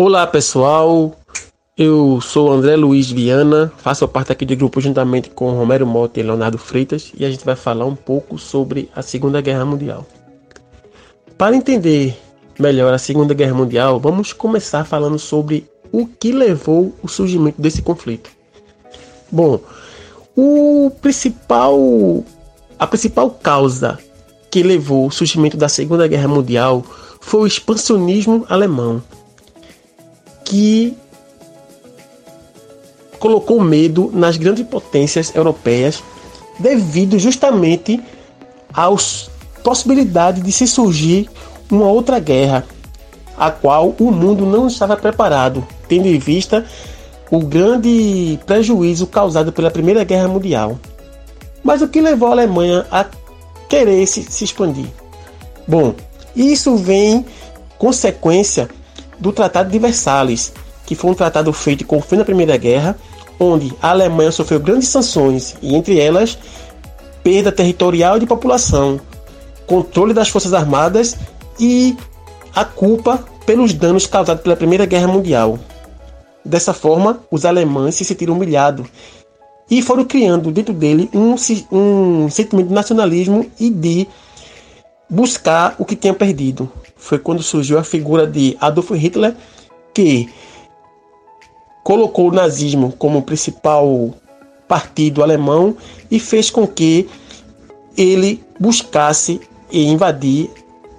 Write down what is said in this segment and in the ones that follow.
Olá pessoal, eu sou André Luiz Viana, faço parte aqui do grupo juntamente com Romero Mota e Leonardo Freitas e a gente vai falar um pouco sobre a Segunda Guerra Mundial. Para entender melhor a Segunda Guerra Mundial, vamos começar falando sobre o que levou o surgimento desse conflito. Bom, o principal a principal causa que levou o surgimento da Segunda Guerra Mundial foi o expansionismo alemão, que colocou medo nas grandes potências europeias devido justamente à possibilidade de se surgir uma outra guerra, a qual o mundo não estava preparado, tendo em vista o grande prejuízo causado pela Primeira Guerra Mundial. Mas o que levou a Alemanha a querer se, se expandir? Bom, isso vem consequência do Tratado de Versalhes, que foi um tratado feito com o fim da Primeira Guerra, onde a Alemanha sofreu grandes sanções, e entre elas, perda territorial de população, controle das forças armadas e a culpa pelos danos causados pela Primeira Guerra Mundial. Dessa forma, os alemães se sentiram humilhados e foram criando dentro dele um, um sentimento de nacionalismo e de buscar o que tinham perdido. Foi quando surgiu a figura de Adolf Hitler, que colocou o nazismo como principal partido alemão e fez com que ele buscasse invadir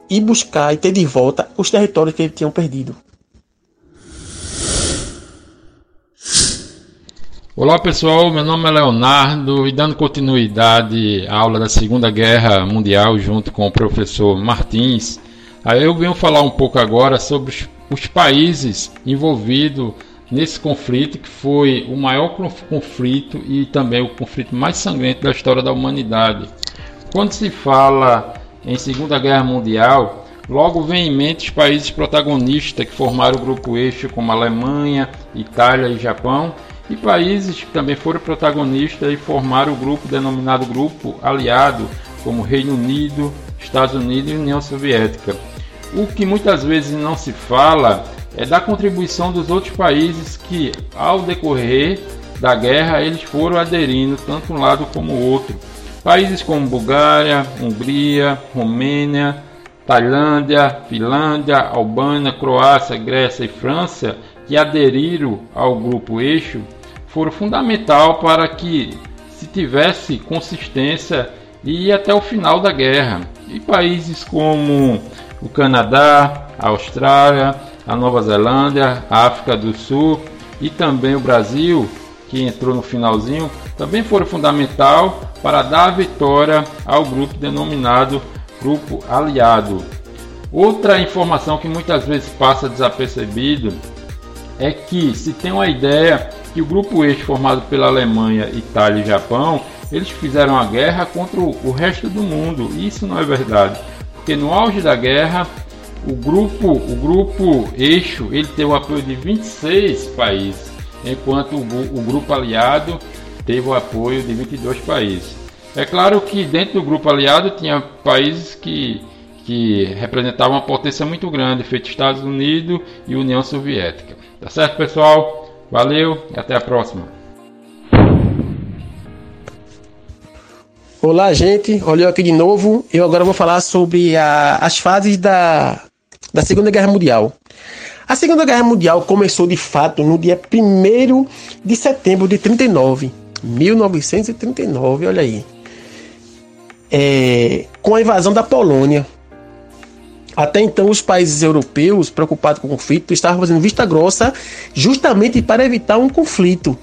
e buscar e ter de volta os territórios que ele tinham perdido. Olá pessoal, meu nome é Leonardo e dando continuidade à aula da Segunda Guerra Mundial junto com o professor Martins, aí eu venho falar um pouco agora sobre os, os países envolvidos nesse conflito que foi o maior conflito e também o conflito mais sangrento da história da humanidade. Quando se fala em Segunda Guerra Mundial, logo vem em mente os países protagonistas que formaram o grupo eixo como Alemanha, Itália e Japão e países que também foram protagonistas e formaram o grupo denominado Grupo Aliado, como Reino Unido, Estados Unidos e União Soviética. O que muitas vezes não se fala é da contribuição dos outros países que, ao decorrer da guerra, eles foram aderindo tanto um lado como o outro. Países como Bulgária, Hungria, Romênia, Tailândia, Finlândia, Albânia, Croácia, Grécia e França, que aderiram ao grupo Eixo, foram fundamental para que se tivesse consistência e até o final da guerra. E países como o Canadá, a Austrália, a Nova Zelândia, a África do Sul e também o Brasil, que entrou no finalzinho, também foram fundamental para dar a vitória ao grupo denominado Grupo Aliado. Outra informação que muitas vezes passa desapercebido é que se tem uma ideia que o grupo eixo formado pela Alemanha, Itália e Japão, eles fizeram a guerra contra o resto do mundo. Isso não é verdade, porque no auge da guerra, o grupo, o grupo eixo, ele teve o apoio de 26 países, enquanto o, o grupo aliado teve o apoio de 22 países. É claro que dentro do grupo aliado tinha países que que representavam uma potência muito grande, feito Estados Unidos e União Soviética. Tá certo, pessoal? Valeu e até a próxima. Olá, gente. Olha eu aqui de novo. Eu agora vou falar sobre a, as fases da, da Segunda Guerra Mundial. A Segunda Guerra Mundial começou de fato no dia 1 de setembro de 39. 1939, olha aí. É, com a invasão da Polônia. Até então, os países europeus, preocupados com o conflito, estavam fazendo vista grossa justamente para evitar um conflito.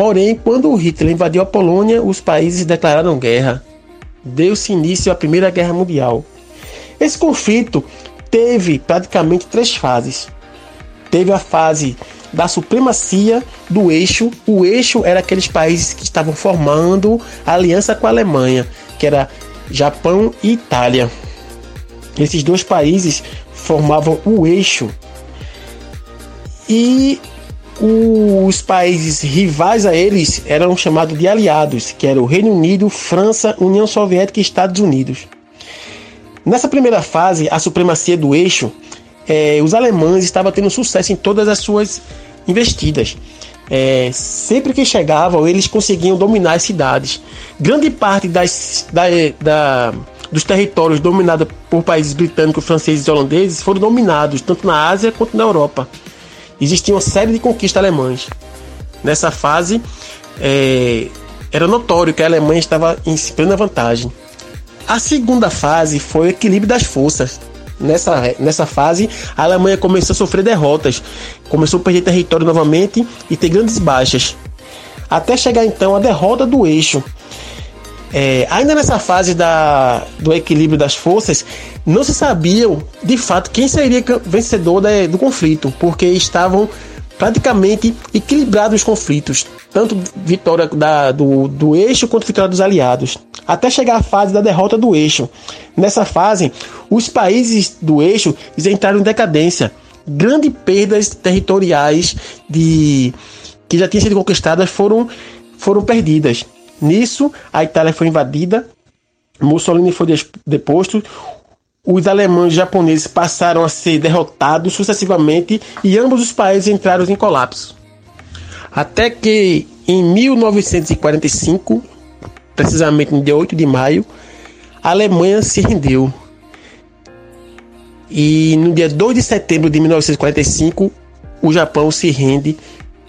Porém, quando Hitler invadiu a Polônia, os países declararam guerra. Deu-se início à Primeira Guerra Mundial. Esse conflito teve praticamente três fases. Teve a fase da supremacia do eixo. O eixo era aqueles países que estavam formando aliança com a Alemanha, que era Japão e Itália. Esses dois países formavam o eixo e os países rivais a eles eram chamados de aliados, que eram o Reino Unido, França, União Soviética e Estados Unidos. Nessa primeira fase, a supremacia do eixo é, os alemães estavam tendo sucesso em todas as suas investidas. É, sempre que chegavam, eles conseguiam dominar as cidades. Grande parte das, da, da, dos territórios dominados por países britânicos, franceses e holandeses foram dominados tanto na Ásia quanto na Europa. Existia uma série de conquistas alemãs. Nessa fase, é, era notório que a Alemanha estava em plena vantagem. A segunda fase foi o equilíbrio das forças. Nessa, nessa fase, a Alemanha começou a sofrer derrotas, começou a perder território novamente e ter grandes baixas, até chegar então à derrota do eixo. É, ainda nessa fase da, do equilíbrio das forças, não se sabiam de fato quem seria vencedor da, do conflito, porque estavam praticamente equilibrados os conflitos, tanto vitória da, do, do eixo quanto vitória dos aliados, até chegar à fase da derrota do eixo. Nessa fase, os países do eixo entraram em decadência, grandes perdas territoriais de que já tinham sido conquistadas foram, foram perdidas. Nisso, a Itália foi invadida, Mussolini foi deposto, os alemães e japoneses passaram a ser derrotados sucessivamente e ambos os países entraram em colapso. Até que em 1945, precisamente no dia 8 de maio, a Alemanha se rendeu. E no dia 2 de setembro de 1945, o Japão se rende,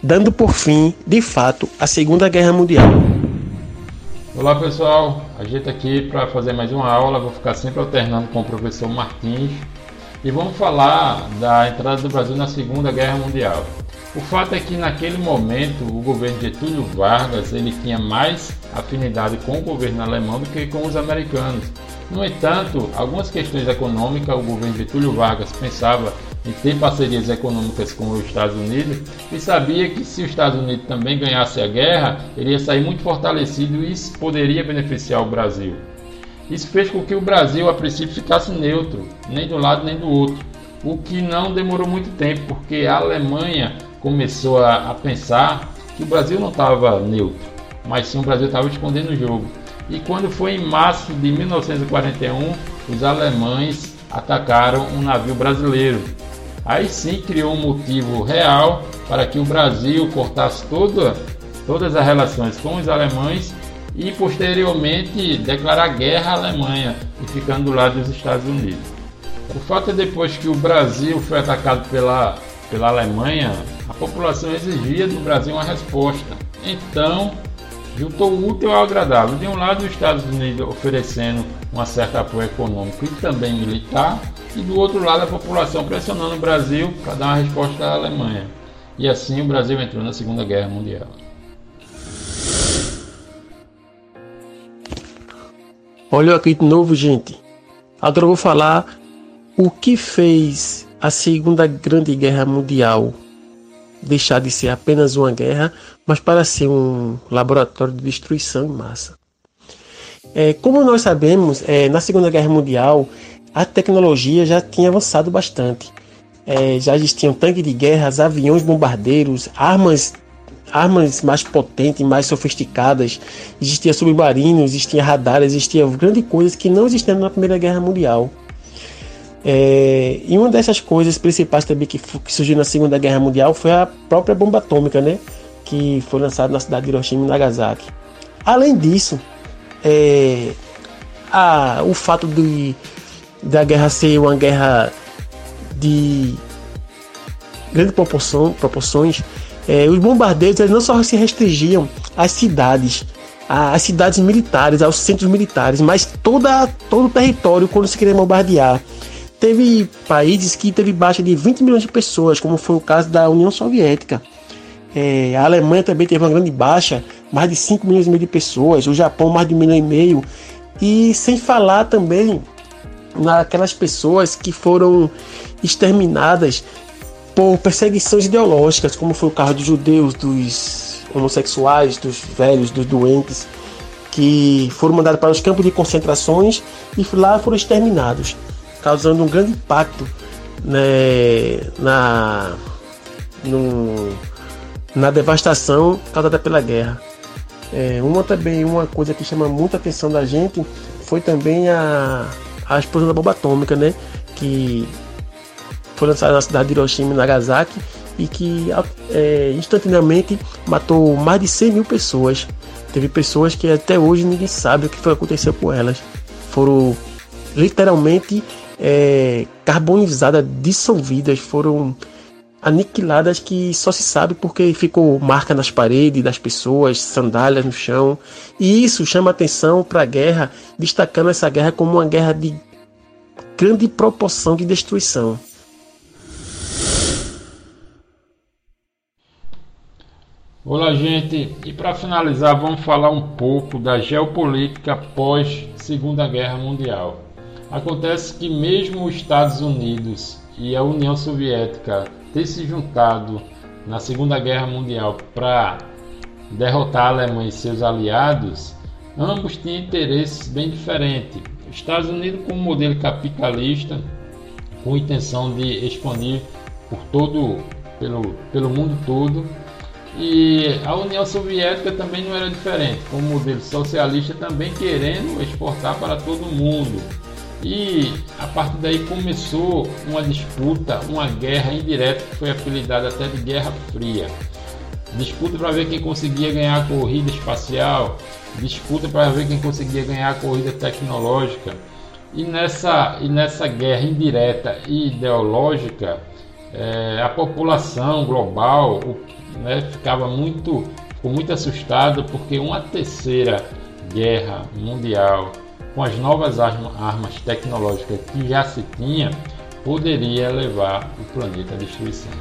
dando por fim, de fato, a Segunda Guerra Mundial. Olá pessoal, a gente aqui para fazer mais uma aula, vou ficar sempre alternando com o professor Martins e vamos falar da entrada do Brasil na Segunda Guerra Mundial. O fato é que naquele momento o governo de Getúlio Vargas ele tinha mais afinidade com o governo alemão do que com os americanos. No entanto, algumas questões econômicas o governo de Getúlio Vargas pensava em ter parcerias econômicas com os Estados Unidos e sabia que se os Estados Unidos também ganhasse a guerra, ele ia sair muito fortalecido e isso poderia beneficiar o Brasil. Isso fez com que o Brasil a princípio ficasse neutro, nem do lado nem do outro, o que não demorou muito tempo, porque a Alemanha começou a, a pensar que o Brasil não estava neutro, mas sim o Brasil estava escondendo o jogo. E quando foi em março de 1941, os alemães atacaram um navio brasileiro Aí sim criou um motivo real para que o Brasil cortasse toda, todas as relações com os alemães e posteriormente declarar guerra à Alemanha e ficando do lado dos Estados Unidos. O fato é depois que o Brasil foi atacado pela, pela Alemanha, a população exigia do Brasil uma resposta. Então, juntou o útil ao agradável. De um lado, os Estados Unidos oferecendo um certo apoio econômico e também militar, e do outro lado a população pressionando o Brasil para dar uma resposta à Alemanha. E assim o Brasil entrou na Segunda Guerra Mundial. Olha aqui de novo, gente. Agora eu vou falar o que fez a Segunda Grande Guerra Mundial deixar de ser apenas uma guerra, mas para ser um laboratório de destruição em massa. É, como nós sabemos, é, na Segunda Guerra Mundial a tecnologia já tinha avançado bastante. É, já existiam tanques de guerra, aviões bombardeiros, armas armas mais potentes, mais sofisticadas, existia submarinos, existia radar, existia grandes coisas que não existiam na Primeira Guerra Mundial. É, e uma dessas coisas principais também que, que, surgiu na Segunda Guerra Mundial foi a própria bomba atômica, né? Que foi lançada na cidade de Hiroshima e Nagasaki. Além disso, é, a, o fato de da guerra ser uma guerra de grandes proporção, proporções, é, os bombardeios eles não só se restringiam às cidades, às cidades militares, aos centros militares, mas toda, todo o território quando se queria bombardear. Teve países que teve baixa de 20 milhões de pessoas, como foi o caso da União Soviética. É, a Alemanha também teve uma grande baixa, mais de 5 milhões e meio de pessoas, o Japão mais de um milhão e meio. E sem falar também naquelas pessoas que foram exterminadas por perseguições ideológicas, como foi o caso dos judeus, dos homossexuais, dos velhos, dos doentes, que foram mandados para os campos de concentrações e lá foram exterminados, causando um grande impacto né, na, no, na devastação causada pela guerra. É, uma também uma coisa que chama muita atenção da gente foi também a a explosão da bomba atômica, né? Que foi lançada na cidade de Hiroshima e Nagasaki e que é, instantaneamente matou mais de 100 mil pessoas. Teve pessoas que até hoje ninguém sabe o que foi aconteceu com elas. Foram literalmente é, carbonizadas, dissolvidas, foram aniquiladas que só se sabe porque ficou marca nas paredes das pessoas, sandálias no chão. E isso chama atenção para a guerra, destacando essa guerra como uma guerra de grande proporção de destruição. Olá, gente. E para finalizar, vamos falar um pouco da geopolítica pós Segunda Guerra Mundial. Acontece que mesmo os Estados Unidos e a União Soviética ter se juntado na Segunda Guerra Mundial para derrotar a Alemanha e seus aliados, ambos tinham interesses bem diferentes. Os Estados Unidos com um modelo capitalista, com intenção de expandir por todo pelo, pelo mundo todo, e a União Soviética também não era diferente, com um modelo socialista também querendo exportar para todo mundo. E a partir daí começou uma disputa, uma guerra indireta que foi apelidada até de Guerra Fria. Disputa para ver quem conseguia ganhar a corrida espacial, disputa para ver quem conseguia ganhar a corrida tecnológica. E nessa, e nessa guerra indireta e ideológica, é, a população global né, ficava muito, ficou muito assustada porque uma terceira guerra mundial com as novas armas tecnológicas que já se tinha, poderia levar o planeta à destruição.